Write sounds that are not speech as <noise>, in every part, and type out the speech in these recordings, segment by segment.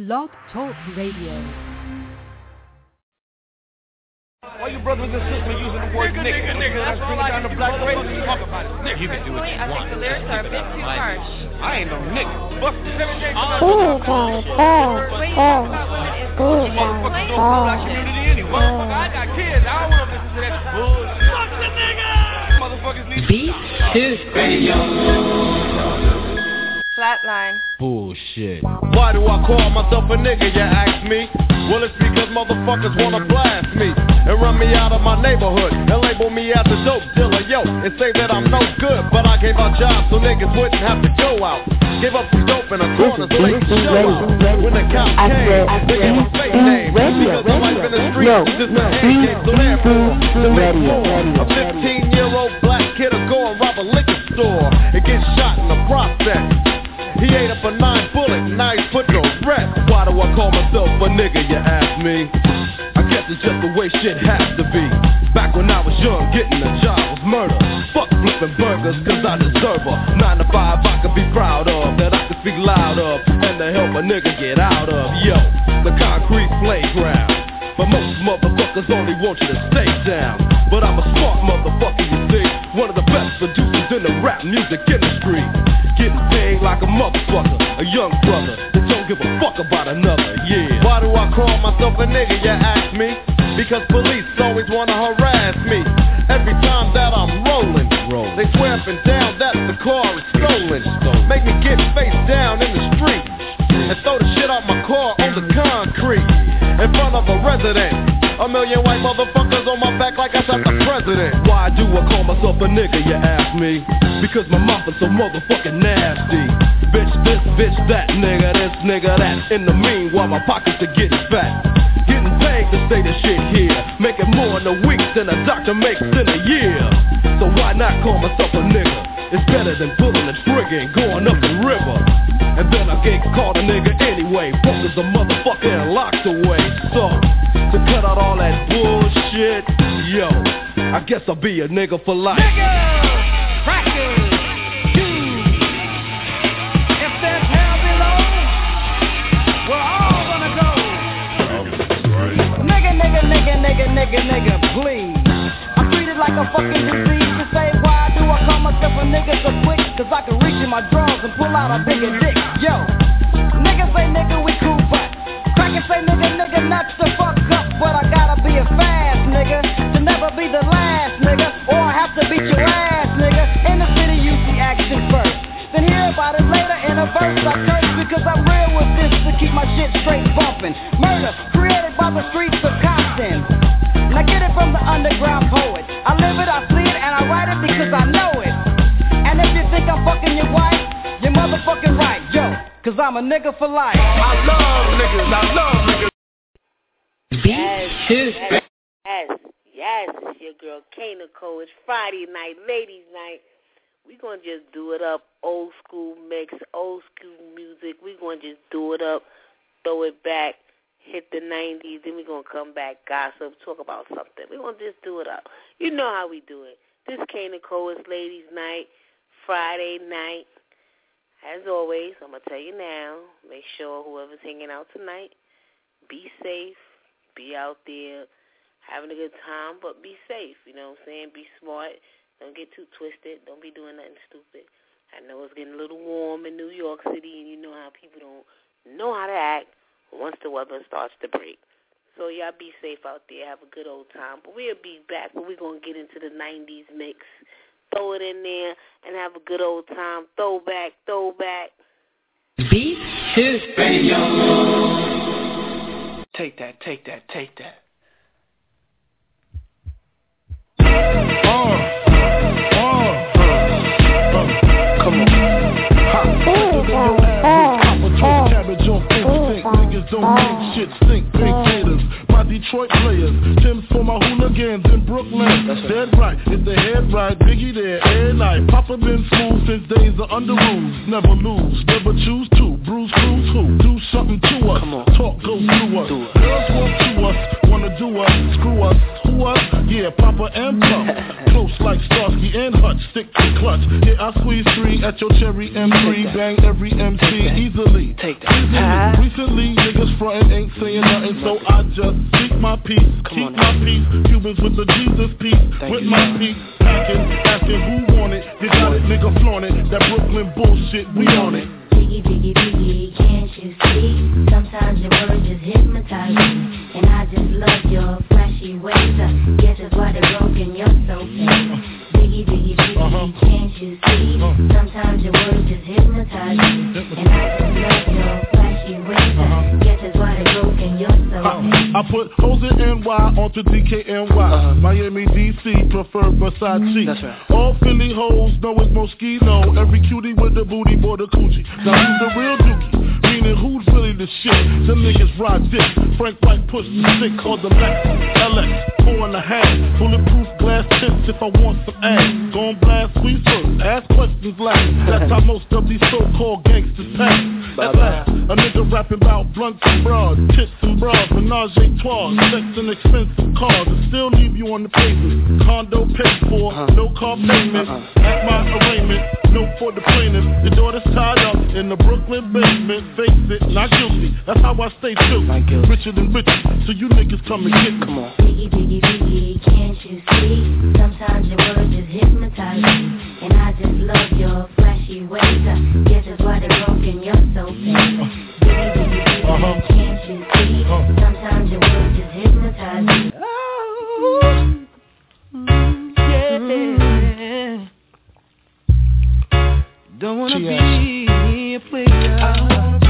Blog Talk Radio. Why you brothers and sisters using the word nigga? Nigga, nigga, that's all I down the black race. Talk about it. Nigga, you can do what you I want. think the lyrics are a bit too harsh. I ain't no nigga. Fuck this everything. Ooh, God, oh, oh, ooh, God, Black oh. community anyway. Motherfucker, I got kids. I don't want to listen to that bullshit. Fuck the nigga. Motherfuckers need Beat Flatline. Bullshit. Why do I call myself a nigga, you ask me? Well, it's because motherfuckers wanna blast me and run me out of my neighborhood and label me as a dope dealer, yo, and say that I'm no good. But I gave out jobs so niggas wouldn't have to go out. Give up some dope in the corners, so they can show out. When the cops I came, said, I they gave a said, fake name. radio, Because the life in the radio, streets no, is just no, a hand game. So therefore, to make radio, more, radio, a 15 year old black kid will go and rob a liquor store and get shot in the process. He ate up a nine bullet, he's put no rest. Why do I call myself a nigga, you ask me? I guess it's just the way shit has to be. Back when I was young, getting a job was murder. Fuck flipping burgers, cause I deserve a nine to five I could be proud of, that I could speak loud of, and to help a nigga get out of. Yo, the concrete playground. But most motherfuckers only want you to stay down. But I'm a smart motherfucker. One of the best producers in the rap music industry. Getting paid like a motherfucker, a young brother that don't give a fuck about another, yeah. Why do I call myself a nigga, you ask me? Because police always wanna harass me. Every time that I'm rolling, they swear up and down that the car is stolen. Make me get face down in the street and throw the shit out my car on the concrete in front of a resident. A million white motherfuckers on my back like I shot the president. Why do I call myself a nigga, you ask me? Because my mouth is so motherfucking nasty. Bitch this, bitch that, nigga this, nigga that. In the meanwhile, my pockets are getting fat. Getting paid to say this shit here. Making more in a week than a doctor makes in a year. So why not call myself a nigga? It's better than pulling a trigger and going up the river. And then I get called a nigga anyway. Fuck is a motherfucker and locked away. So, out all that bullshit, yo, I guess I'll be a nigga for life. Practice, keep If there's hell below We're all gonna go Nigga, nigga, nigga, nigga, nigga, nigga, please. I'm treated like a fucking disease to say why do I call myself a nigga so quick? Cause I can reach in my drawers and pull out a bigger dick. Yo, niggas say nigga we cool, but crackers say nigga, nigga, not the fuck up. But I gotta be a fast nigga to never be the last nigga, or I have to beat your ass, nigga. In the city, you see action first. Then hear about it later in a verse I curse because I'm real with this to keep my shit straight bumping. Murder created by the streets of Compton. Now get it from the underground poet. I live it, I see it, and I write it because I know it. And if you think I'm fucking your wife, you're motherfucking right, yo. Cause I'm a nigga for life. I love niggas. I love niggas. Beat two. Yes, yes, it's your girl K-Nicole. It's Friday night, ladies' night. We gonna just do it up, old school mix, old school music. We gonna just do it up, throw it back, hit the '90s, then we gonna come back, gossip, talk about something. We gonna just do it up. You know how we do it. This K-Nicole is ladies' night, Friday night. As always, I'm gonna tell you now. Make sure whoever's hanging out tonight, be safe, be out there having a good time, but be safe. You know what I'm saying? Be smart. Don't get too twisted. Don't be doing nothing stupid. I know it's getting a little warm in New York City, and you know how people don't know how to act once the weather starts to break. So y'all be safe out there. Have a good old time. But we'll be back when we're going to get into the 90s mix. Throw it in there and have a good old time. Throwback, throwback. Beat two. Take that, take that, take that. Niggas don't make shit stink. Pink haters, my Detroit players. Timbs for my hooligans in Brooklyn. Dead right, is the head right? Biggie there, every night. Papa been smooth since days of Underoos. Never lose, never choose to. Bruce Cruz who? Do something to us. Talk goes through us. Girls want to us, wanna do us, screw us, who us? Yeah, Papa and Puff. <laughs> Close like Starsky and Hutch, stick to clutch. Yeah, I squeeze three at your cherry M3, bang every MC easily. Take that. Recently, niggas frontin', ain't saying nothing, so I just keep my peace, keep my peace. Cubans with the Jesus piece, with my peace. Packing, asking who want it. You got it, nigga, flaunt it. That Brooklyn bullshit, we on it. Biggie, biggie, biggie, can't you see? Sometimes your words just hypnotize me. And I just love your flashy ways. I guess that's why they're broken, you're so fake. Uh-huh. can't you see? Uh-huh. Sometimes your words just hypnotize me. And I just love your flashy ways. Uh-huh. Guess that's why they're broken, you're so fake. I put hoes in NY onto DKNY. Uh-huh. Miami, DC, prefer Versace. That's right. All Philly hoes know it's Moschino. Every cutie with the booty, boy, the coochie. Now who's the real dookie? Meaning who's really the shit? Them niggas ride dick. Frank White push the stick called the Lex. LX, four and a half. Bulletproof glass tips if I want some ass. Gon' blast we first, ask questions last. That's how most of these so-called gangsters pass. At last, a nigga rapping about blunts and bras, tits and bras, menage a trois, sex and expensive cars, and still leave you on the pavement. Condo paid for, uh-huh. no car payment. Uh-uh. At my arraignment, no for the plaintiff. Your daughter's tied up in the Brooklyn basement. Face it, not guilty. That's how I stay true. Richer than richer, so you niggas come and get me. Come on. Biggie, biggie, biggie, can't you see? Sometimes your words just hypnotize me. And I just love your flashy ways. I guess that's why they're broken, you're so fake. Biggie, biggie, biggie, can't you see? Uh-huh. Sometimes your words just hypnotize me. Oh, yeah. Mm. Don't wanna be a player.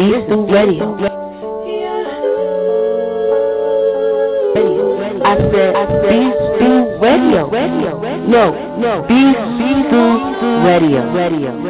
Yahoo Radio. I said, Beast Radio. No, no, Beast Radio. Radio.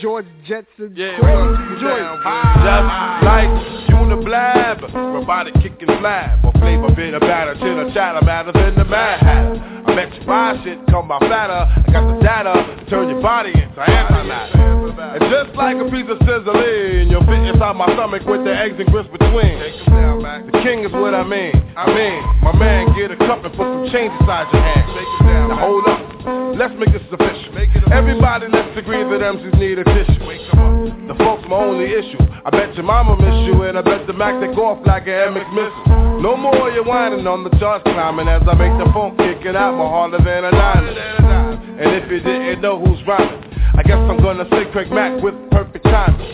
George Jetson Yeah, crazy well, joint. Just like Uniblab, robotic kicking flab, or flavor bit of batter, chitter chatter, matter than the Mad Hatter. I bet you buy shit, come by fatter. I got the data to turn your body into antimatter. And just like a piece of sizzling, you'll fit inside my stomach with the eggs and grits between. The king is what I mean. I mean, my man, get a cup and put some change inside your hand. Now hold up, let's make this official. Everybody, let's agree that MCs need a tissue. The folks my only issue. I bet your mama miss you, and I bet the Mac take off like an MX missile. No more you whining on the charts climbing as I make the phone kicking out more harder than a diamond. And if you didn't know who's rhyming, I guess I'm gonna say Craig Mack with perfect timing.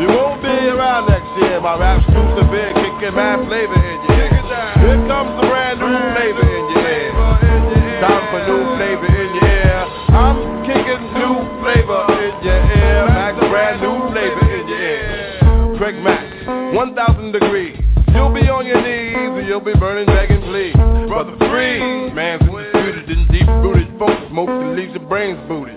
You won't be around next year. My rap's too severe, kicking mad flavor in ear. Here comes the brand new flavor in ear. Time for new flavor in your ear. I'm kicking new flavor in your ear. Mac, brand new flavor in your ear. Craig Mack, 1,000 degrees. You'll be on your knees and you'll be burning, begging, please. Brother free, man's undisputed and deep rooted. Folks smoke the leaves your brains booted.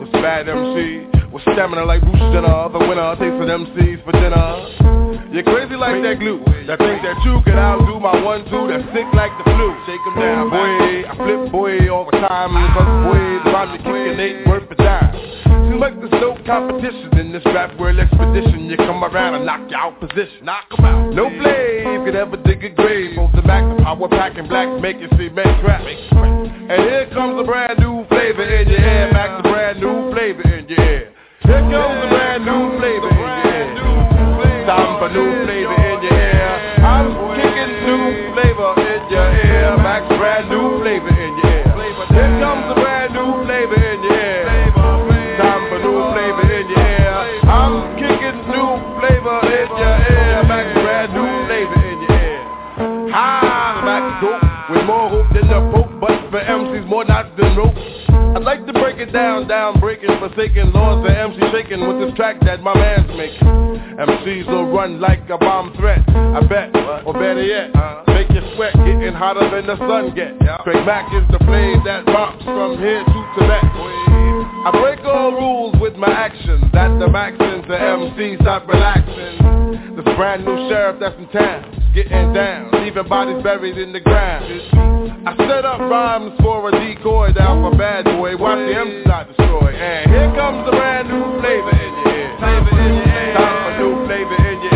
This bad MC with stamina like Bruce Jenner. The winner takes an MCs for dinner. You're crazy like that glue. That think that you can outdo my one two that's sick like the flu. Shake 'em down, boy. I flip boy all the time. Cause boy, the rhyme you kicking ain't worth a dime. Seems like there's no competition in this rap world expedition. You come around and knock you out position. Knock 'em out. No blade could ever dig a grave. Both the back, the power packing black, make it see men trap. And here comes a brand new flavor in your ear. Max, a brand new flavor in your ear. Here comes a brand new flavor in your ear. Time for new flavor in your ear. I'm kicking new flavor in your ear. Max, brand new flavor in your ear. Here comes a brand new flavor in your ear. Time for new flavor in your ear. I'm kicking new flavor in your ear. Max, brand new flavor in your ear. Ha, Max dope with more hope than the Pope, but for MCs more knots than rope. I'd like to break it down, down, breaking, forsaken laws the MC shaking with this track that my man's making. MCs will run like a bomb threat, I bet, or better yet, make you sweat, getting hotter than the sun get. Craig Mack is the flame that rocks from here to Tibet. I break all rules with my actions, that the Maxins, the MCs stop relaxing. This brand new sheriff that's in town, getting down, leaving bodies buried in the ground. I set up rhymes for a decoy down for bad boy. Watch the M side destroy. And here comes the brand new flavor in your ear. Flavor in your ear. Time for new flavor in your ear.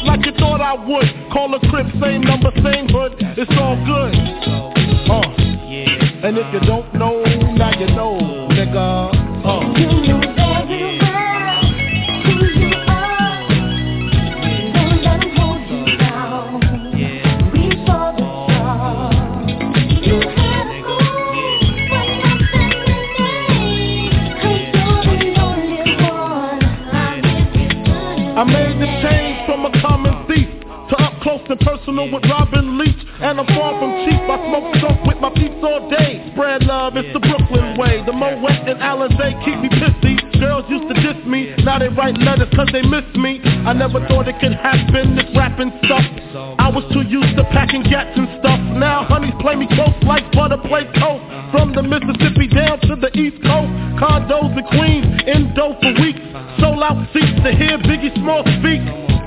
I would. Call a crib, same number, same hood. It's all good. Uh. And if you don't know, now you know, nigga. Personal with Robin Leach. And I'm far from cheap, I smoke dope with my peeps all day. Spread love, it's the Brooklyn way. The Moet and Alizé keep me pissy. Girls used to diss me, now they write letters cause they miss me. I never thought it could happen, this rapping stuff. I was too used to packing gats and stuff. Now honeys play me close like butter play toast. From the Mississippi down to the East Coast. Condos in Queens, in dough for weeks. Sold out seats to hear Biggie Small speak.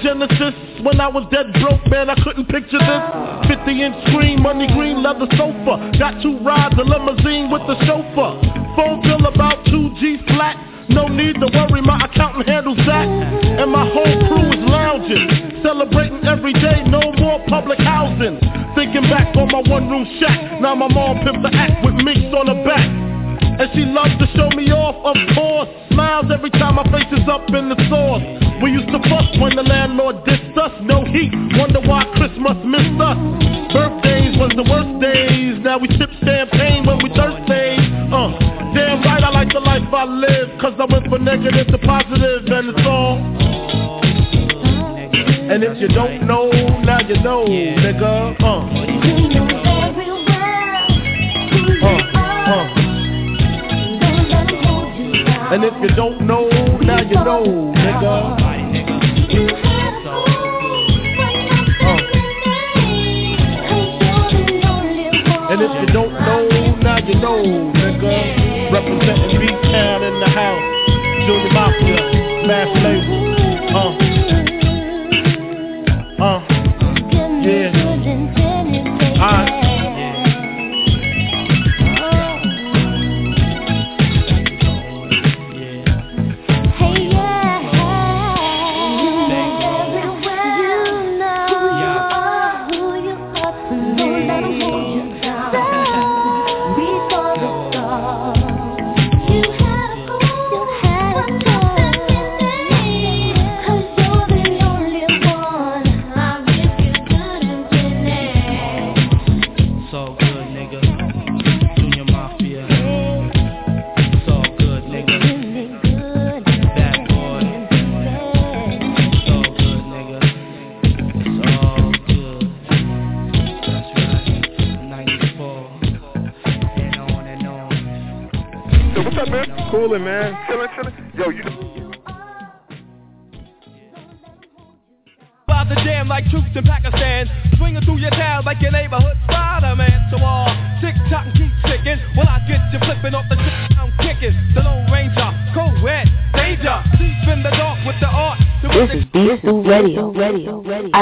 Genesis. When I was dead broke, man, I couldn't picture this. 50 inch screen, money green, leather sofa. Got two rides, a limousine with the chauffeur. Phone bill about 2G flat. No need to worry, my accountant handles that. And my whole crew is lounging. Celebrating every day, no more public housing. Thinking back on my one room shack. Now my mom pimped the act with minks on her back. And she loves to of course. Smiles every time my face is up in the sauce. We used to fuss when the landlord dissed us. No heat, wonder why Christmas missed us. Birthdays was the worst days. Now we sip champagne when we thirsty. Uh, damn right, I like the life I live. Cause I went from negative to positive, and it's all. And if you don't know, now you know, nigga. Uh, And if you don't know, now you know, nigga. Uh. And if you don't know, now you know, nigga. Representing B-Town in the house. Junior Mafia, Mass Label.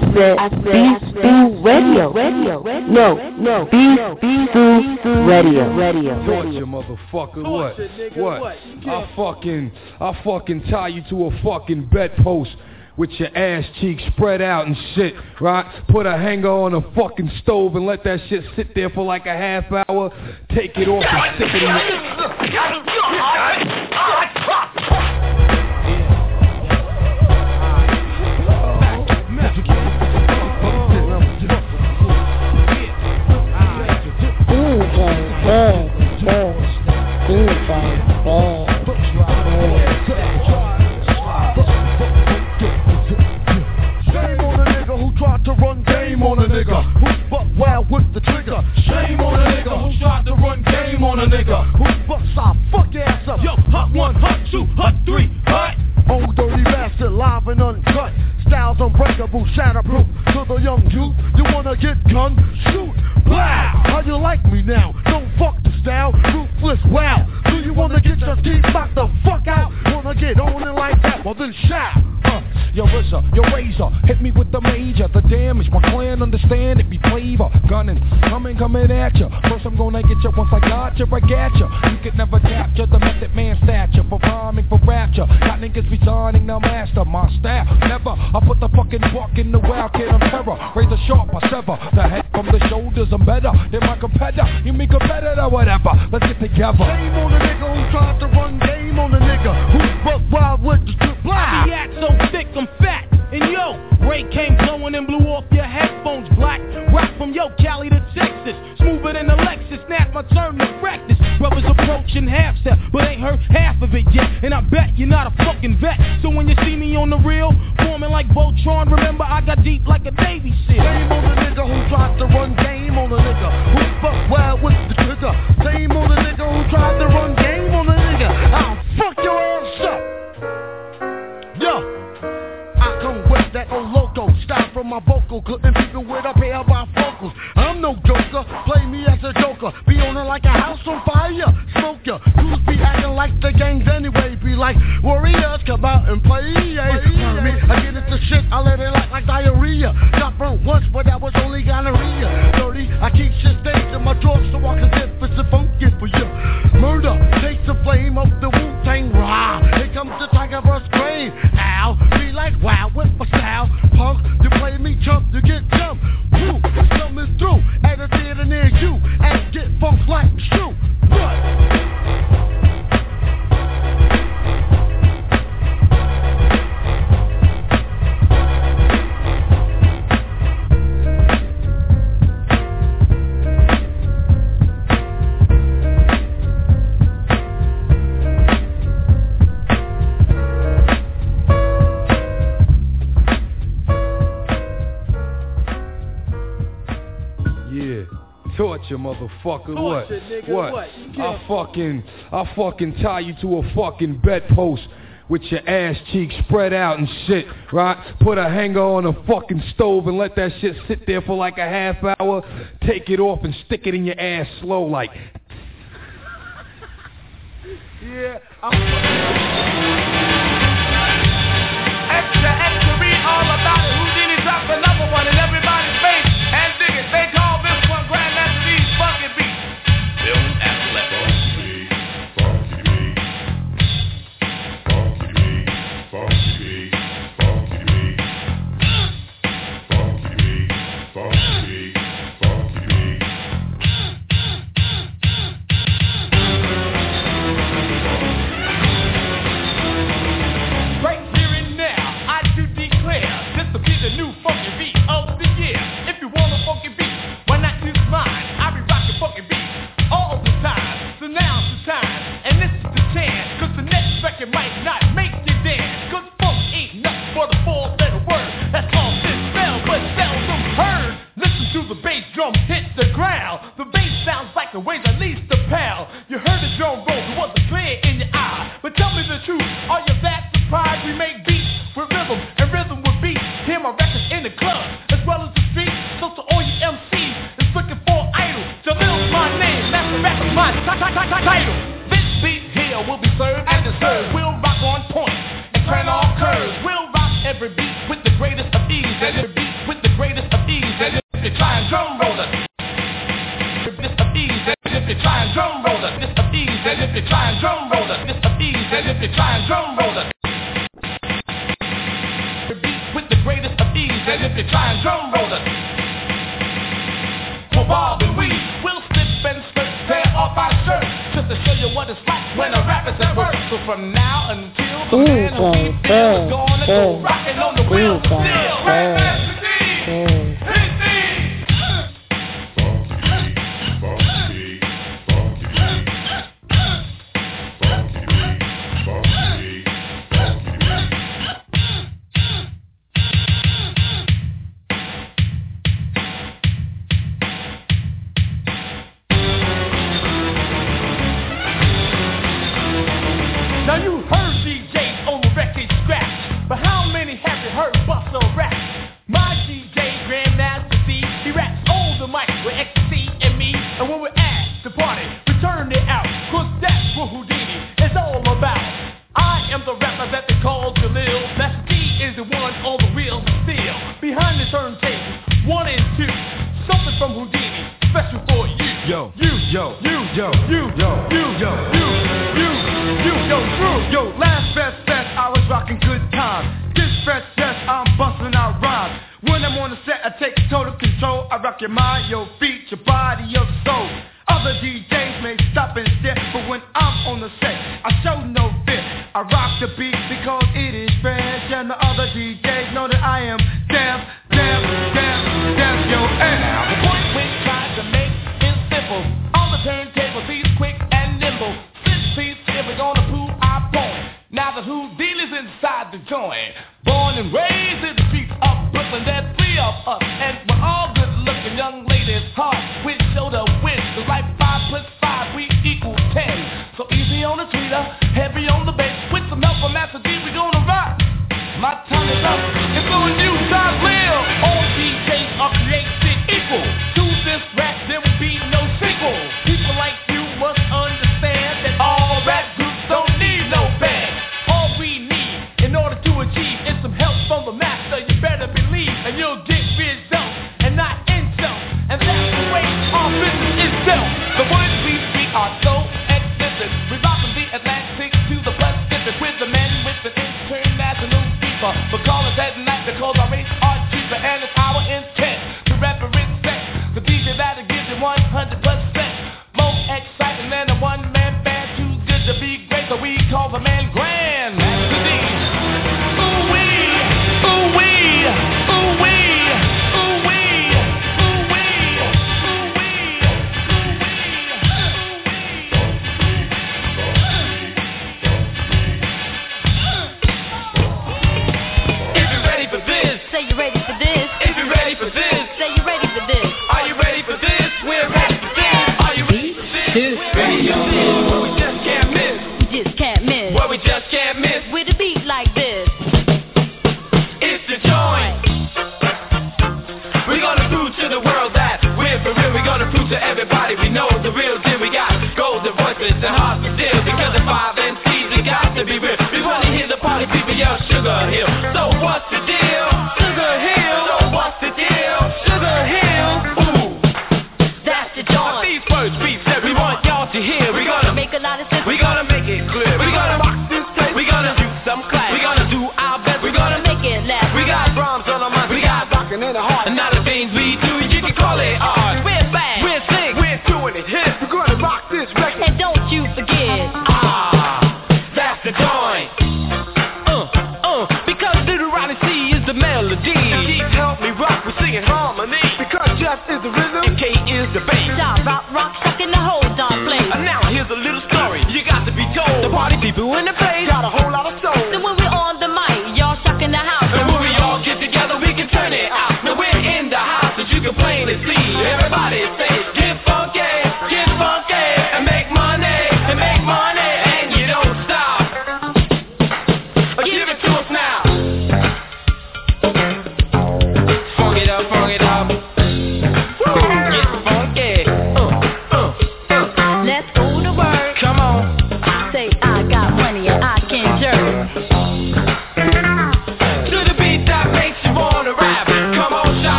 Radio. I said Beast Stew Radio. Radio. No, no. Beast Stew Radio. Radio. Torture, motherfucker. What? What? I fucking, I fucking tie you to a fucking bedpost with your ass cheeks spread out and shit, right? Put a hanger on a fucking stove and let that shit sit there for like a half hour. Take it off and stick it in Shame on a nigga who tried to run game on a nigga who's buck wild with the trigger. Shame on a nigga who tried to run game on a nigga who's buck our fuck ass up. Yo, hut one, hut two, hut three, hut. Old dirty bastard, live and uncut. Styles unbreakable, shatterproof. To the young youth, you wanna get gun? Shoot, blow. How you like me now? Don't fuck the style, ruthless, wow. Do you wanna get your teeth knocked the fuck out? Wanna get on it like that? Well then shout. Uh, your RZA, your razor. Hit me with the major, the damage. My clan understand it be flavor. Gunning, coming, coming at ya. First I'm gonna get ya. Once I got ya, I got ya. You could never capture the method man stature. For rhyming, for rapture. Got niggas resigning, now master my style. Never, I put the fucking buck in the wild kid of terror. Razor sharp, I sever. The head from the shoulders, I'm better than my competitor. You mean competitor, whatever. Let's get together. Shame on the nigga who tried to run game on the nigga who buck wild with the strip I be act so thick, I'm fat. And yo, Ray came blowing and blew off your headphones black. Rock from yo, Cali to Texas. Smoother than a Lexus, snap my turn to practice. Brothers approaching half step, but ain't heard half of it yet. And I bet you're not a fucking vet. So when you see me on the real, forming like Voltron, remember I got deep like a Navy SEAL. Shame on the nigga who tried to run game on the nigga who buck wild with the trigger. Shame on the nigga who tried to run game on the nigga. I'll fuck your ass that old loco style from my vocal, couldn't people with a pair of bifocals. I'm no joker, play me as a joker, be on it like a house on fire, smoke ya. Crews be acting like the gangs anyway, be like warriors, come out and play. Yeah, me, I get into shit, I let it like like diarrhea. Got burnt once, but that was only gonorrhea. Dirty, I keep shit stains in my drawers, so I can get it's a funky for you. Murder takes the flame of the Wu Tang Rah. Here comes the tiger verse crane. Ow, like wow with my style. Punk, you play me chump, you get jumped. Woo, coming through at a theater near you and get funk like shoe. What? Torture, motherfucker. Torture, what? nigga, What? what? I can't- fucking, I fucking tie you to a fucking bedpost with your ass cheeks spread out and shit, right? Put a hanger on a fucking stove and let that shit sit there for like a half hour. Take it off and stick it in your ass slow, like. Yeah, I'm Extra, extra, the next might not make you dance. Cause funk ain't nothing but a four-letter word. That's called this spell, but seldom heard. Listen to the bass drum hit the ground. The bass sounds like it weighs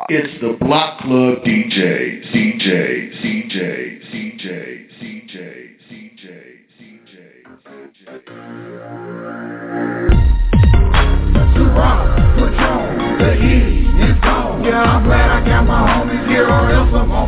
o'clock. It's the Block Club DJ, CJ, CJ, CJ, CJ, CJ, CJ, CJ. The Rock Patrol, the heat is on. Yeah, I'm glad I got my homies here or else I'm on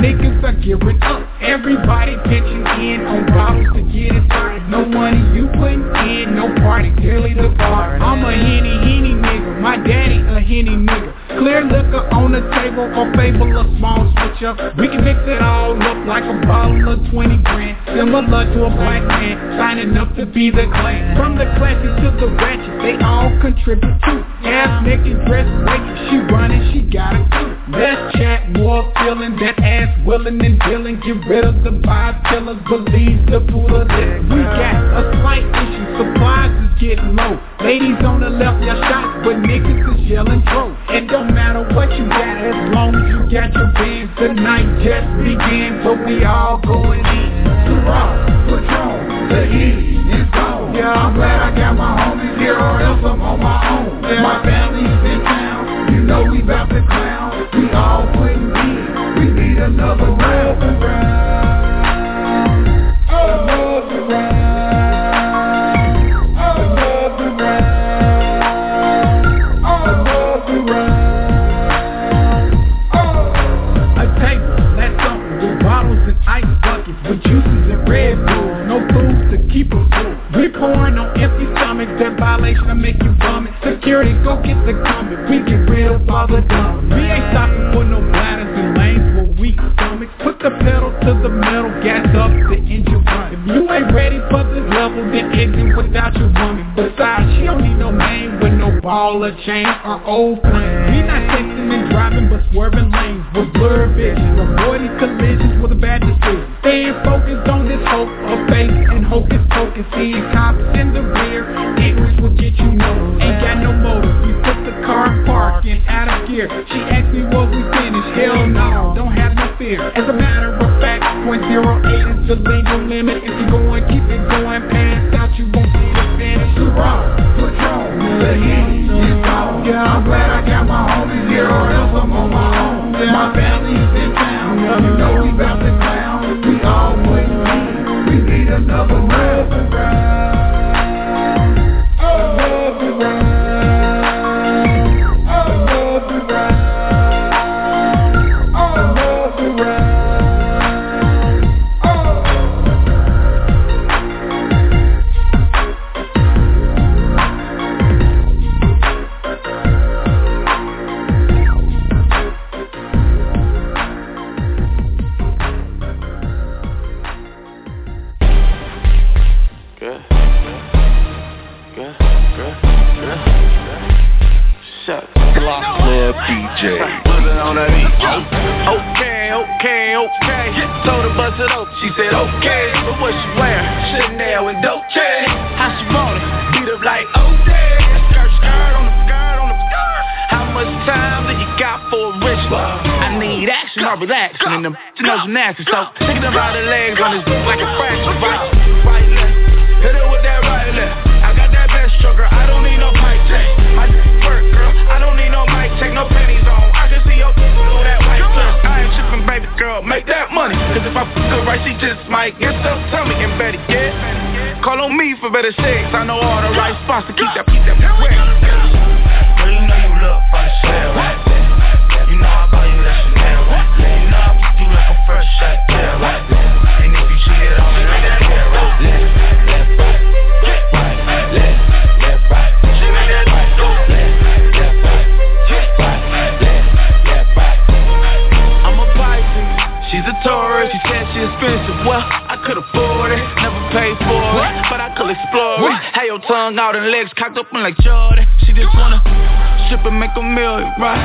niggas are gearing up. Everybody pitching in on bottles to get it started. No money you putting in, no party, clearly the bar. I'm a henny henny nigga, my daddy a henny nigga. Clear liquor on the table or fable a small switch up. We can mix it all up like a bottle of 20 grand. Similar to a black man, signing up to be the clan. From the classic to the ratchet, they all contribute to. ass naked, dressed naked, she running, she got it willing and dealing, get rid of the vibe killers, believe the fool We got a slight issue, supplies is getting low. Ladies on the left, y'all shot, but niggas is yelling pro. And don't matter what you got, as long as you got your bands, the night just began, so we all Good. Club DJ. Okay, okay, okay. Told her bust it up. She said okay, but what she wearing? Chanel and Dolce. How she want? Beat up like okay. Skirt, skirt on the skirt on the skirt. How much time do you got for a ritual? need action, I relax. And them, you know, gymnastics. So, thinking about the legs on this like a fraction, right? girl, make that money. Cause if I fuck her right, she just might get some tummy and better Yeah, Call on me for better sex. I know all the right spots to keep that, keep that wet. tongue out and legs cocked up and like Jordan. She just wanna sip and make a million, right?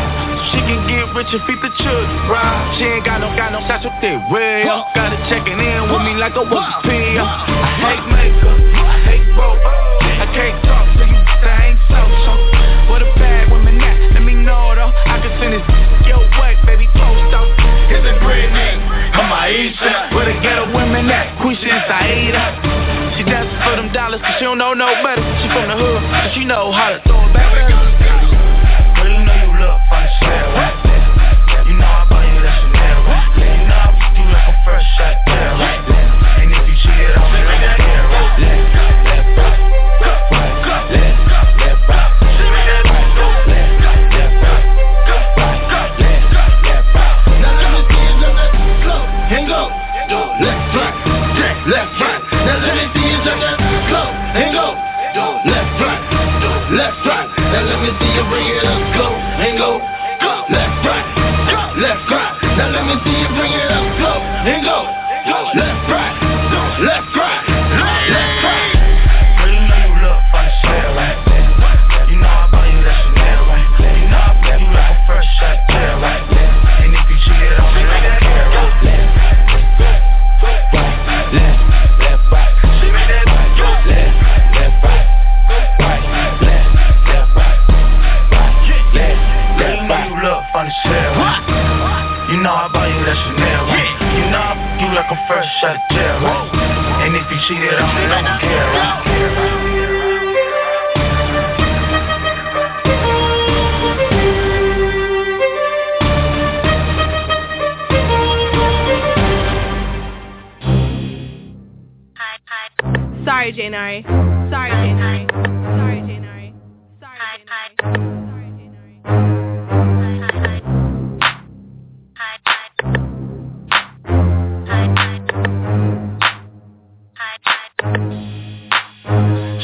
She can get rich and feed the children, right? She ain't got no, got no shots up there, well. Got it checking in with me like a was PM. I hate makeup, I hate broke. I can't talk to you, I ain't social. What a bad woman at, let me know though. I can send this your way, baby, post off. Here's a green name, I'm Aisha. Where the ghetto women at, Quisha and Saida. She dancing for them dollars, cause she don't know no better. She from the hood, cause she know how to throw it back.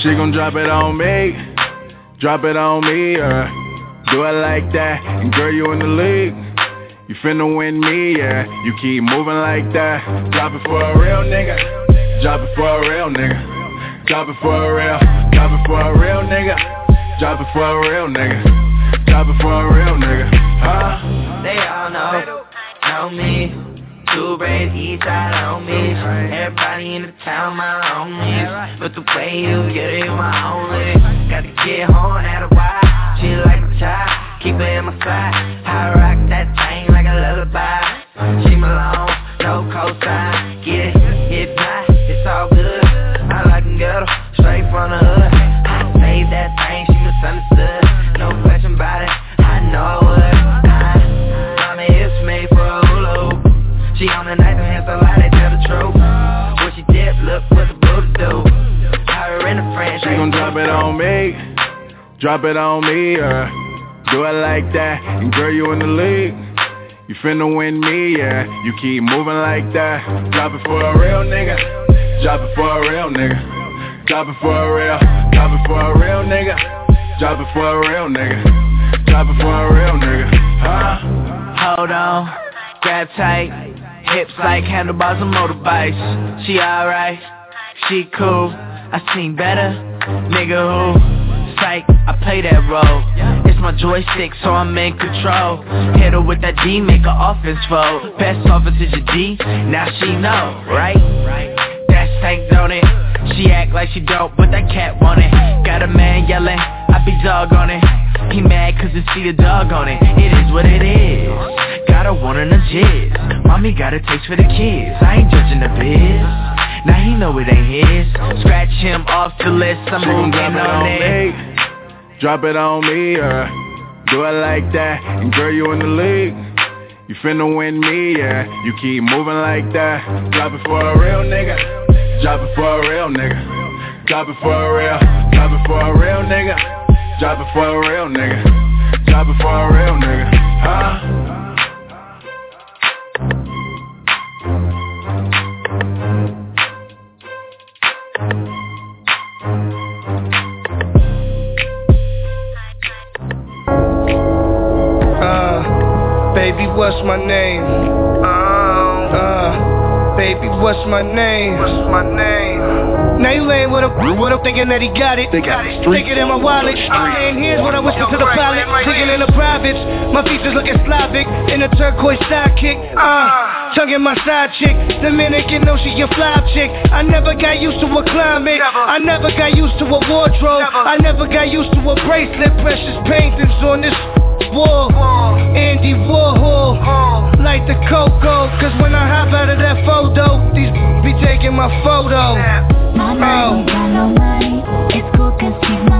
She gon' drop it on me, drop it on me, yeah. Do it like that, and girl, you in the league. You finna win me, yeah. You keep moving like that. Drop it for a real nigga, drop it for a real nigga. Drop it for a real, drop it for a real nigga. Drop it for a real nigga, drop it for a real nigga, huh? They all know, know me. Two braids each side on me. Everybody in the town, my homies. But the way you get it, my only. Got the kid horn at a while. She like a child, keep her in my side. I rock that thing like a lullaby. She Malone, no cosign. Get it, hit by, it's all good. I like them ghetto, straight from the on me, drop it on me, yeah. Do it like that, and girl, you in the league. You finna win me, yeah. You keep moving like that. Drop it for a real nigga. Drop it for a real nigga. Drop it for a real. Drop it for a real nigga. Drop it for a real nigga. Drop it for a real nigga. Huh? Hold on, grab tight. Hips like handlebars of motorbikes. She alright, she cool. I seen better, nigga who? Psych, I play that role. It's my joystick, so I'm in control. Hit her with that D, make her offense fold. Best offense is your D, now she know, right? That stank, don't it? She act like she don't, but that cat want it. Got a man yelling, I be dog on it. He mad cause he see the dog on it. It is what it is. Got a one in the jizz. Mommy got a taste for the kids. I ain't judging the biz. Now he know it ain't his. Scratch him off the list. I'm moving drop it on on it. me. Drop it on me, yeah. Do it like that, and girl, you in the league. You finna win me, yeah. You keep moving like that. Drop it for a real nigga. Drop it for a real nigga. Drop it for a real. Drop it for a real nigga. Drop it for a real nigga. Drop it for a real nigga. Huh? Baby, what's my name? Uh, baby, what's my name? What's my name? Now you laying with a with him thinking that he got it. They got it. Stick it in my wallet. I And here's what I whisper to the pilot. Digging in the privates. My features looking Slavic. In a turquoise sidekick. Uh, tongue in my side chick. Dominican, know she a fly chick. I never got used to a climate. I never got used to a wardrobe. I never got used to a bracelet. Precious paintings on this wall. Andy Warhol. Like the cocoa. Cause when I hop out of that photo, these be taking my photo. My oh. money got no money. It's cool cause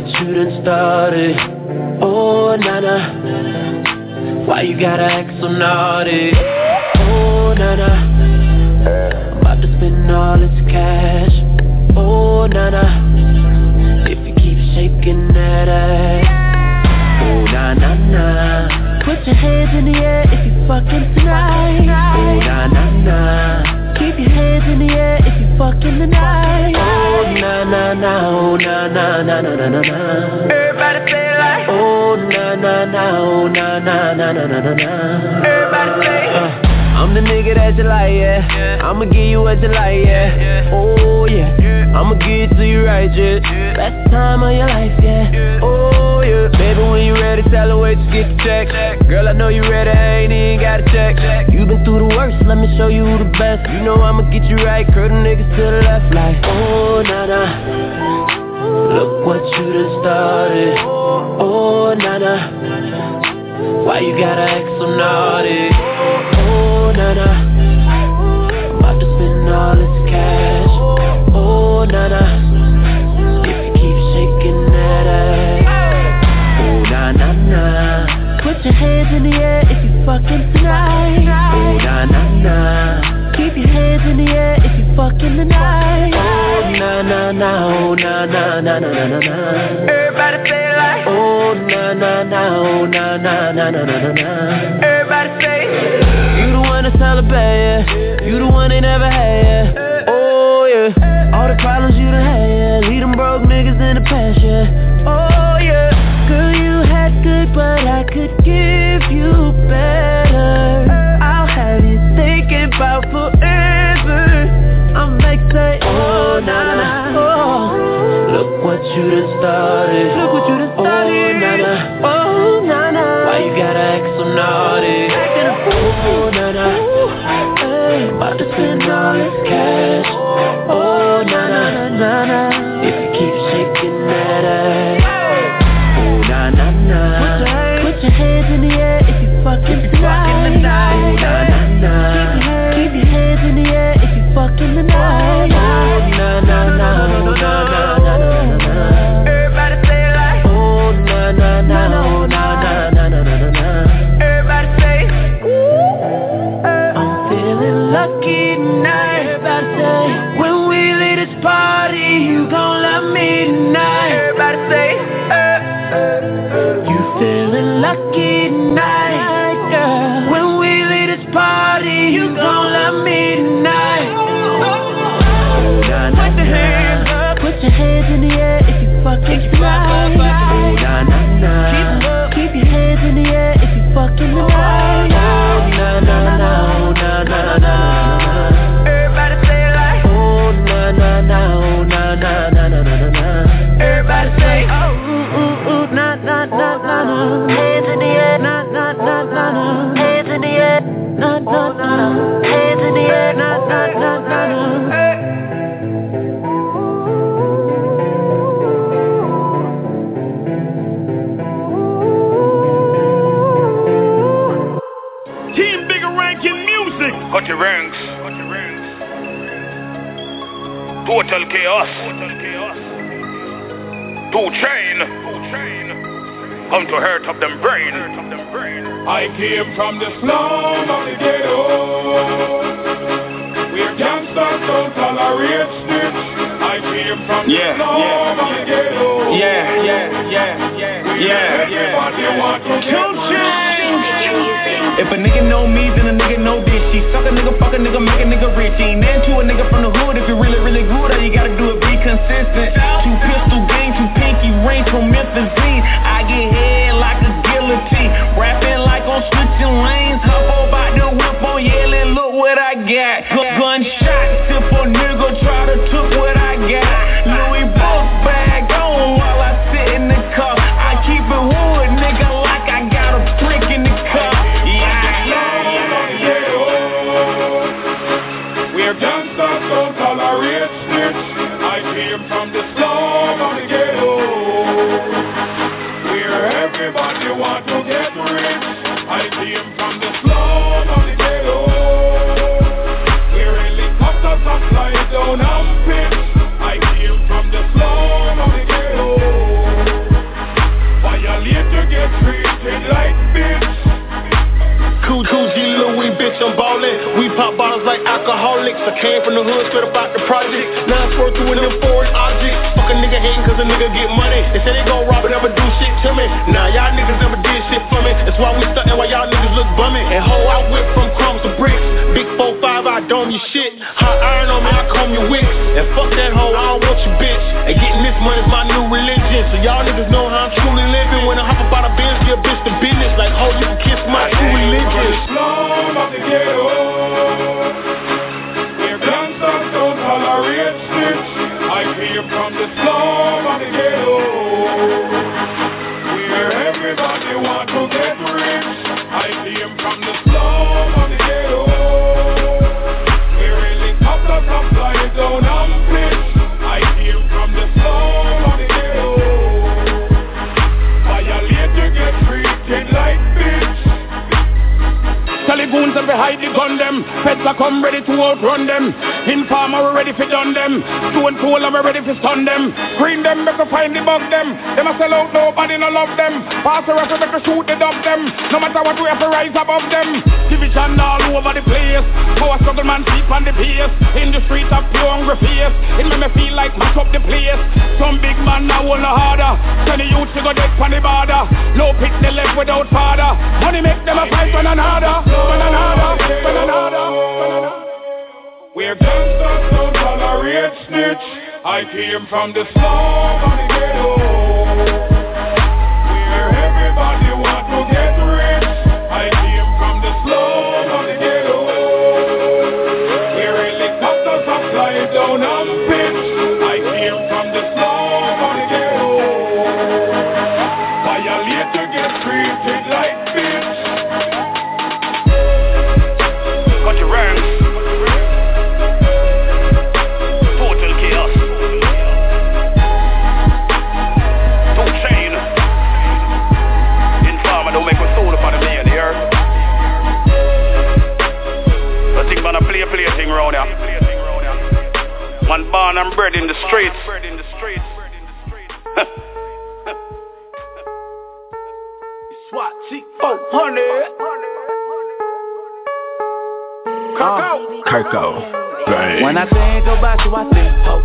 what you done started. Oh, nana, why you gotta act so naughty? na na na. Everybody say it like. Oh na na na, oh na na na na na na na. Everybody say. Uh, I'm the nigga that you like, yeah. I'ma give you what you like, yeah. Oh yeah, I'ma give it to you right, yeah. Best time of your life, yeah. Oh yeah, baby when you ready, tell her where to get the check. Girl I know you ready, I ain't even gotta check. You been through the worst, let me show you who the best. You know I'ma get you right, curl the niggas to the left, like oh na na. Look what you done started. Oh, nana. Why you gotta act so naughty? Oh, nana. About to spend all this cash. Oh, nana. If you keep shaking that ass. Oh, na na na. Put your hands in the air if you fucking tonight. Oh, na na na. Keep your hands in the air if you fucking tonight na na, oh na na na na na na. Everybody say it like, oh na na na, oh na na na na na na. Everybody say, you the one to celebrate, yeah. you the one they never had, yeah. oh yeah. All the problems you done had, yeah. leave them broke niggas in the past, yeah. oh yeah. Girl, you had good, but I could give you better. I'll have you thinking about forever. you done started. Look what you done oh, started. Oh, nana. Oh, nana. Why you gotta act so naughty? Acting a fool. Oh, nana. Ooh. Hey, about to spend all this cash. Hungry. It make me feel like mash up the place. Some big man now will harder. Tell the youth to go dead on the border. Low pick the left without father. Money make them a fight one another. One another. One another. We're gangsters, don't tolerate snitch. I came from the slum of the ghetto. Streets. SWAT T 400. Kirko. Bang. When I think about you, I think hope.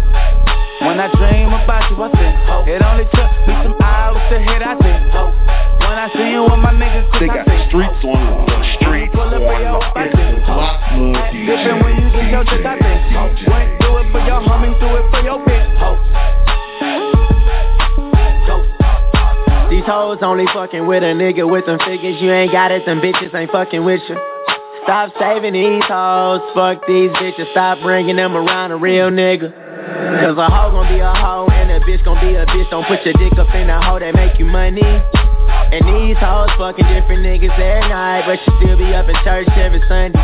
When I dream about you, I think hope. It only took only fucking with a nigga with them figures. You ain't got it, them bitches ain't fucking with you. Stop saving these hoes, fuck these bitches. Stop bringing them around a real nigga. Cause a hoe gon' be a hoe and a bitch gon' be a bitch. Don't put your dick up in a hoe that make you money. And these hoes fucking different niggas every night, but you still be up in church every Sunday.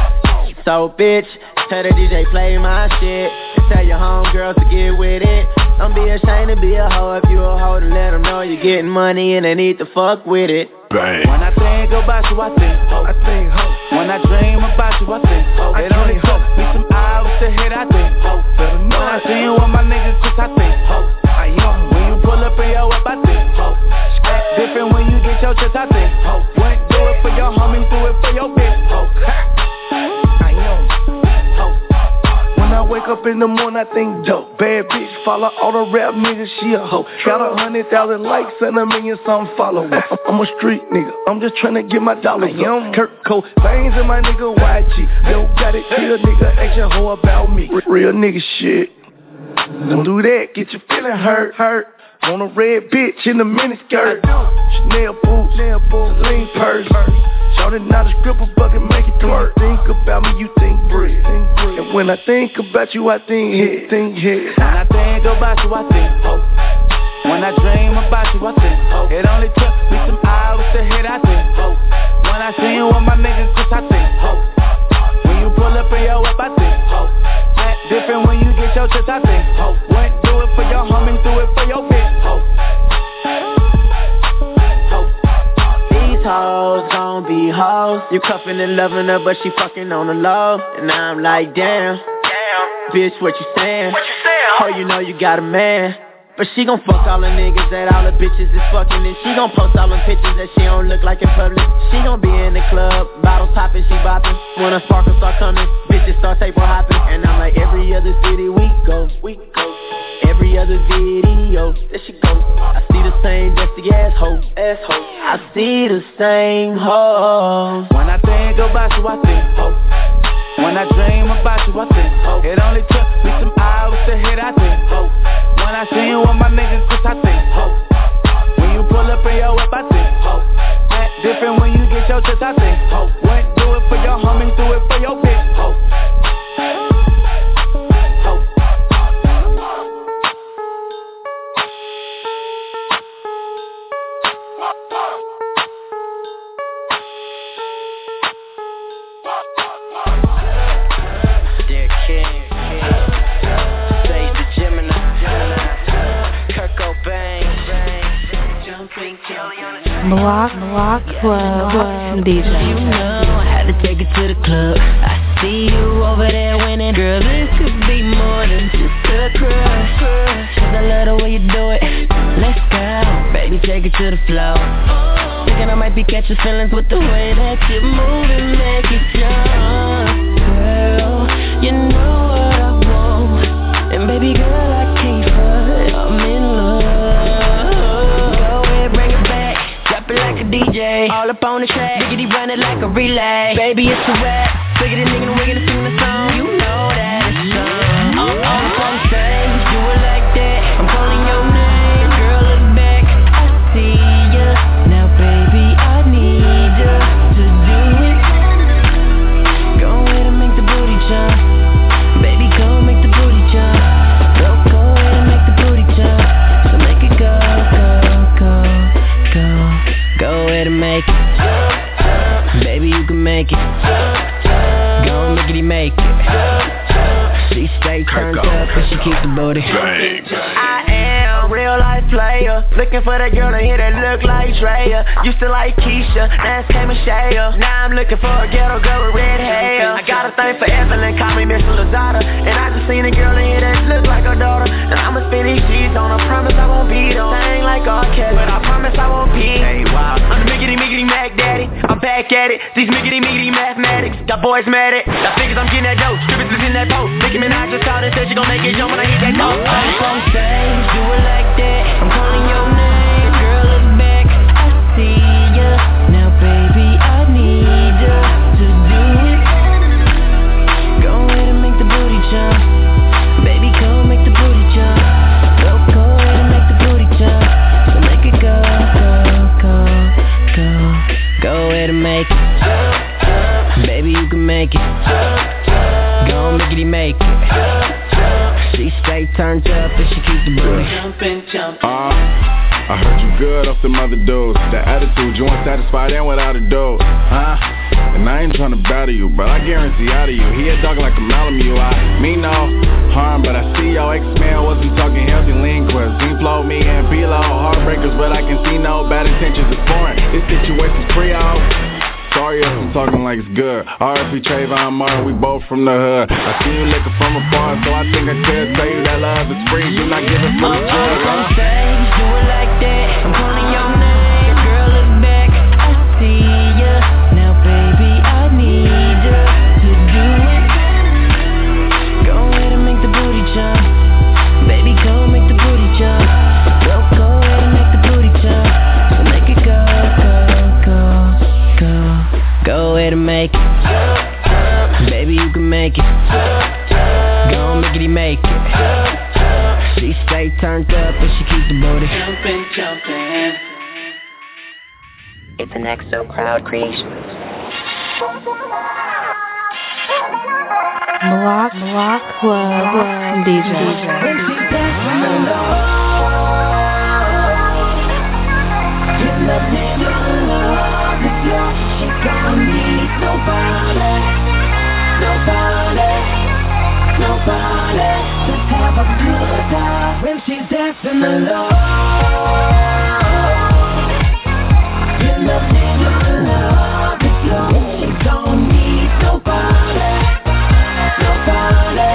So bitch, tell the DJ play my shit and tell your homegirls to get with it. Don't be ashamed to be a hoe if you a hoe to let them know you're getting money and they need to fuck with it. Bang. When I think about you, I think hope. I think hope. When I dream about you, I think hope. It only took me some hours to hit, I think hope. When I see you with my niggas, cause I think hope. I am. When you pull up in your whip, I think hope. Act different when you get your chest, I think hope. When do it for your homies, do it for your bitch, hope. Wake up in the morning, I think dope. Bad bitch, follow all the rap niggas, she a hoe. Got a hundred thousand likes and a million some followers. <laughs> I'm a street nigga, I'm just tryna get my dollars up. Kurt Cole, veins in my nigga YG. Yo, got it, kill nigga, ask your hoe about me. Real nigga shit. Don't do that, get your feeling hurt, hurt. On a red bitch in the miniskirt. Chanel boots, Chanel boots, lean purse. Shorty not a stripper, bucket make it twerk. Think about me, you think bread. And when I think about you, I think head, think head. When I think about you, I think hope. When I dream about you, I think hope. It only took me some hours to hit, I think hope. When I see you with my niggas, cause I think hope. When you pull up in your whip, I think hope. Act different when you get your chest, I think hope. It for your homies, do it for your bitch. These hoes gon' be hoes. You cuffin' and loving her, but she fucking on the low. And I'm like, damn. Damn. Bitch, what you saying? What you saying? Oh, you know you got a man. But she gon' fuck all the niggas that all the bitches is fucking And she gon' post all them pictures that she don't look like in public She gon' be in the club, bottles poppin', she boppin' When the sparkles start coming, bitches start table hopping And I'm like every other city we go, we go Every other video, there she go I see the same dusty asshole, asshole I see the same hoe When I think about you, I think hope. When I dream about you, I think hope. It only took me some hours to hit, I think hope. When I see you with my niggas, cause I think hope. When you pull up in your whip, I think hope. Act different when you get your chest, I think hope. When do it for your homies, do it for your bitch, Block, block, club, club, DJ. You know how to to take it to the club. I see you over there winning. Girl, this could be more than just a crush. Cause I love the way you do it. Let's go, baby, take it to the floor. Thinking I might be catching feelings with the way that you're moving, make it jump. DJ. All up on the track. Biggity run it like a relay. Baby, it's a rap. Biggity nigga, wiggity sing the song. You make it. Go mickety make it. She stay turned up and she keep the booty. I am a real life. Looking for that girl to hit that look like Drea. Used to like Keisha, now it's Kim and Shea. Now I'm looking for a ghetto girl with red hair. I got a thing for Evelyn, call me Miss Lozada. And I just seen a girl in here that look like her daughter. And I'ma spend these G's on her. Promise I won't beat on. Sing like R. Kelly, but I promise I won't be. Hey, wow. I'm the miggity miggity Mac Daddy. I'm back at it. These miggity miggity mathematics got boys mad at. Got figures I'm getting that dope. Strippers is in that post. Nicki Minaj just called and said she gon' make it jump when I hit that note. Up on stage, do it like that. Make it. Baby, you can make it. Go make it, make it. She stay turned up and she keep the booty. Jumping, jumping. Uh, I heard you good off them other dudes. The attitude, you ain't satisfied and without a dose, huh? And I ain't tryna battle you, but I guarantee out of you, he had talking like a Malamute. I mean no harm, but I see your ex-man wasn't talking healthy lean quest. He flowed me and P-Lo, heartbreakers, but I can see no bad intentions is foreign. This situation's pre-out. Sorry I'm talking like it's good. RFP Trayvon Martin, we both from the hood. I see you looking from afar, so I think I could tell you that love is free. Do not give it from the Up jug. on stage, do it like that. Make it. Go make it, make it. She stay turned up and she keep the booty. Jumping, jumping. It's an EXO crowd creation. Block, block, club, DJ. When she's dancing alone, you love me, your love is low. She don't need nobody, nobody,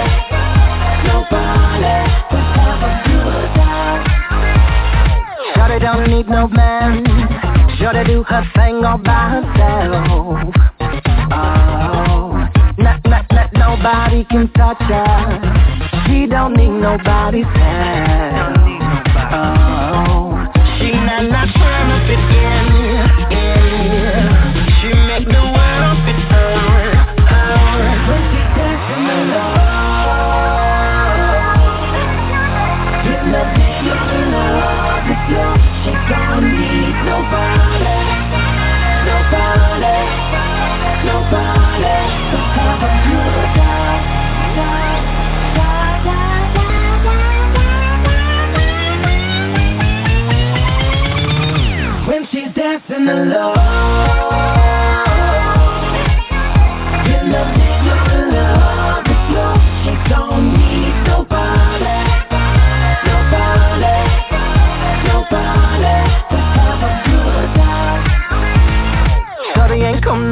nobody. Have a good time. Don't need no man. Do her thing all by herself. Oh, not, not, not nobody can touch her. She don't need nobody's help. Oh, she not not trying to fit in.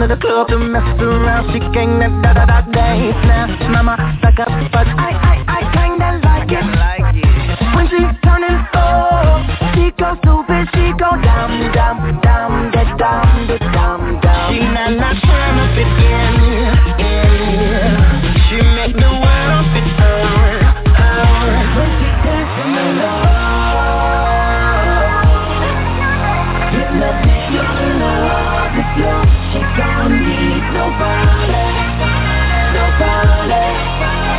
to the club to mess around She gang that da da da Now mama like a I I I kinda like it When turning She stupid, she goes dumb dumb down. She not. She make the world fit. When she dancing alone. She don't need nobody, nobody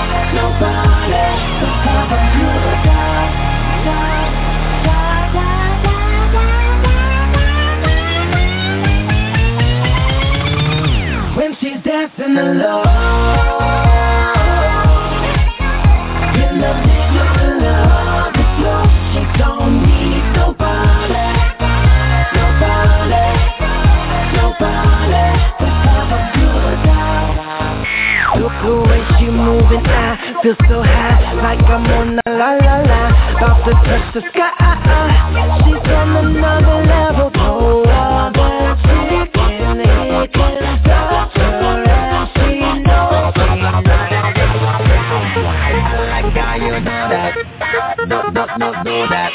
feel so high, like I'm on the la la la, about to touch the sky. She's on another level, do do that.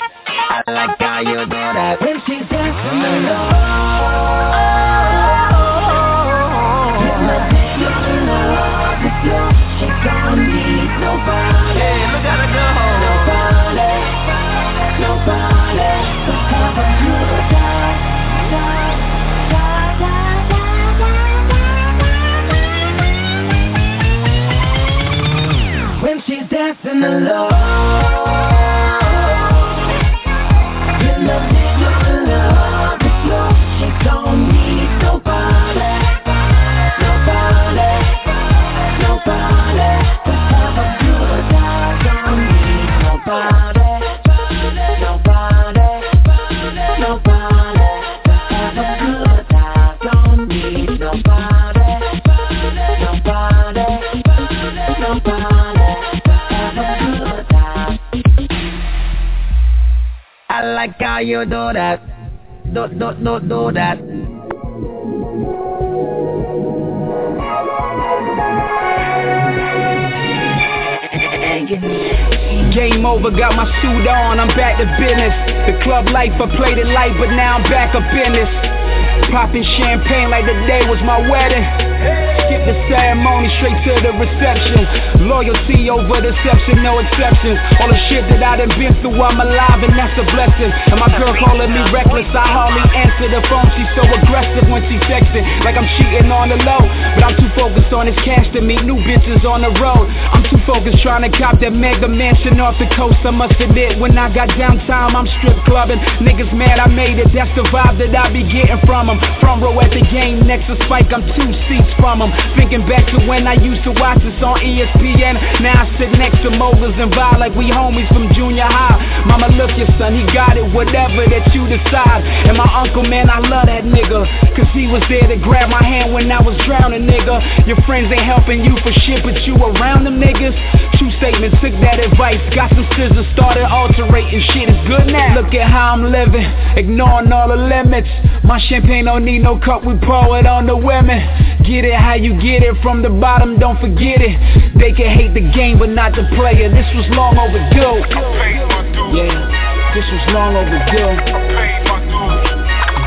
You do that. Do, do, do, do that. Game over, got my suit on, I'm back to business. The club life, I played it light, but now I'm back up in this. Popping champagne like the day was my wedding. Skip the ceremony, straight to the reception. Loyalty over deception, no exceptions. All the shit that I done been through, I'm alive and that's a blessing. And my girl calling me reckless, I hardly answer the phone. She's so aggressive when she texting, like I'm cheating on the low. But I'm too focused on this cash to meet new bitches on the road. I'm too focused trying to cop that mega mansion off the coast. I must admit, when I got downtime, I'm strip clubbing. Niggas mad I made it, that's the vibe that I be getting from them. Front row at the game, next to Spike, I'm two seats from them. Thinking back to when I used to watch this on ESPN. Now I sit next to moguls and vibe like we homies from junior high. Mama, look your son, he got it, whatever that you decide. And my uncle, man, I love that nigga. Cause he was there to grab my hand when I was drowning, nigga. Your friends ain't helping you for shit, but you around them niggas. True statement, took that advice. Got some scissors, started alterating shit. is good now. Look at how I'm living, ignoring all the limits. My champagne don't need no cup, we pour it on the women. Get it how you get it from the bottom, don't forget it. They can hate the game, but not the player. This was long overdue. Yeah, this was long overdue.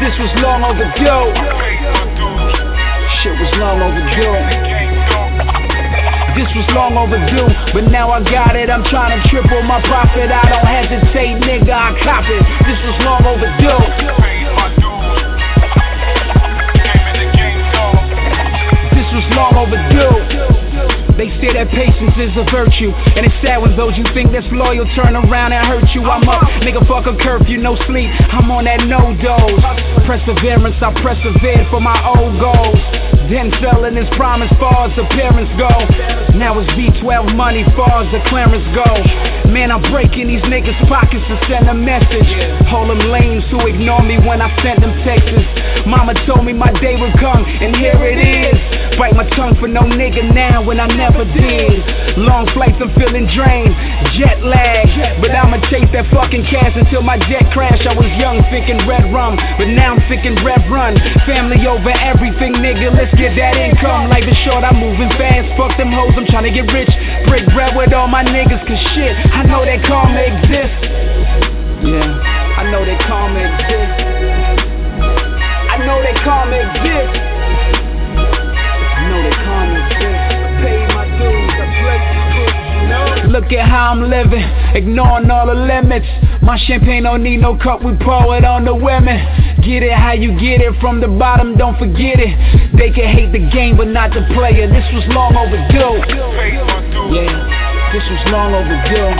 This was long overdue. Shit was long overdue. This was long overdue, but now I got it. I'm trying to triple my profit. I don't hesitate, nigga. I cop it. This was long overdue. This was long overdue. They say that patience is a virtue And it's sad when those you think that's loyal turn around and hurt you I'm up, nigga fuck a curfew, no sleep I'm on that no dose Perseverance, I persevered for my old goals Then fell in his promise far as appearance go. Now it's V12 money far as the clearance go Man, I'm breaking these niggas' pockets to send a message All them lames who ignore me when I sent them texts Mama told me my day would come, and here it is Bite my tongue for no nigga now when I never did. Long flights, I'm feeling drained. Jet lag, but I'ma chase that fucking cash until my jet crash. I was young, thinking red rum, but now I'm thinking red run. Family over everything, nigga. Let's get that income. Life is short, I'm moving fast. Fuck them hoes, I'm trying to get rich. Break bread with all my niggas, cause shit, I know that karma exists. Yeah, I know that karma exists. I know that karma exists. I know that karma exists. I paid my dues, I played you know. Look at how I'm living, ignoring all the limits. My champagne don't need no cup, we pour it on the women. Get it how you get it from the bottom, don't forget it. They can hate the game, but not the player. This was long overdue. Yeah, this was long overdue.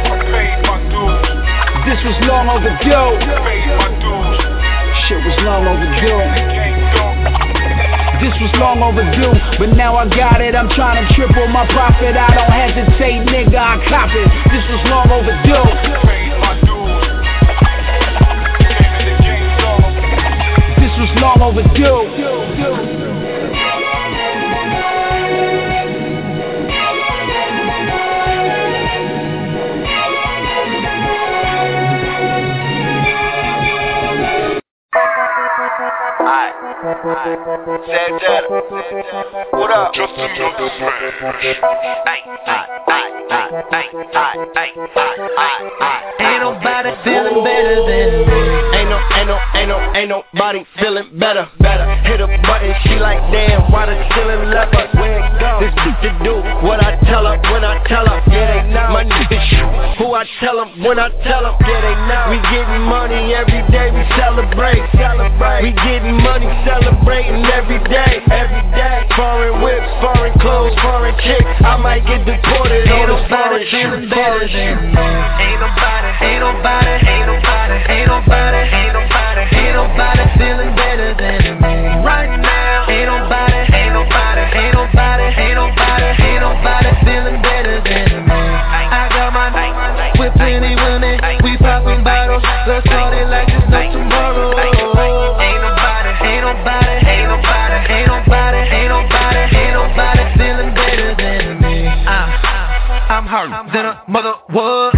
This was long overdue. Shit was long overdue. This was long overdue, but now I got it. I'm trying to triple my profit. I don't hesitate, nigga. I cop it. This was long overdue. This was long overdue. What up? Just a young Ay, ay, ay, ay, ay, ay, ay, ay, ay, ay. Ain't nobody feeling better than me. Ain't no, ain't no, ain't no, ain't nobody feeling better, better. Hit a button, she like damn, why the ceiling leather? Where it go? This bitch to do what I tell her when I tell her. Yeah, they know. My niggas who I tell them when I tell them. Yeah, they know. We getting money every day, we celebrate, celebrate. We getting money, celebrating every day, every day. Foreign whips, foreign clothes, foreign chicks. I might get deported Ain't on a nobody foreign foreign than shit. me. Ain't nobody, ain't nobody, ain't nobody, ain't nobody, ain't nobody, ain't nobody feeling better than me. Right now, ain't nobody, ain't nobody, ain't nobody, ain't nobody, ain't nobody feeling better than me. I got my with plenty women, we popping bottles, let's party like there's no tomorrow. Ain't nobody, ain't nobody, ain't nobody, ain't nobody, ain't nobody, feeling better than me. Uh, I'm hurt than a mother would.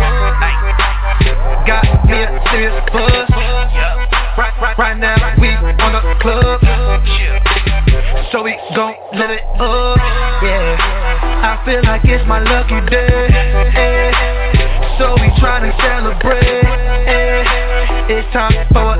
Feel like it's my lucky day. eh. So we tryna celebrate. eh. It's time for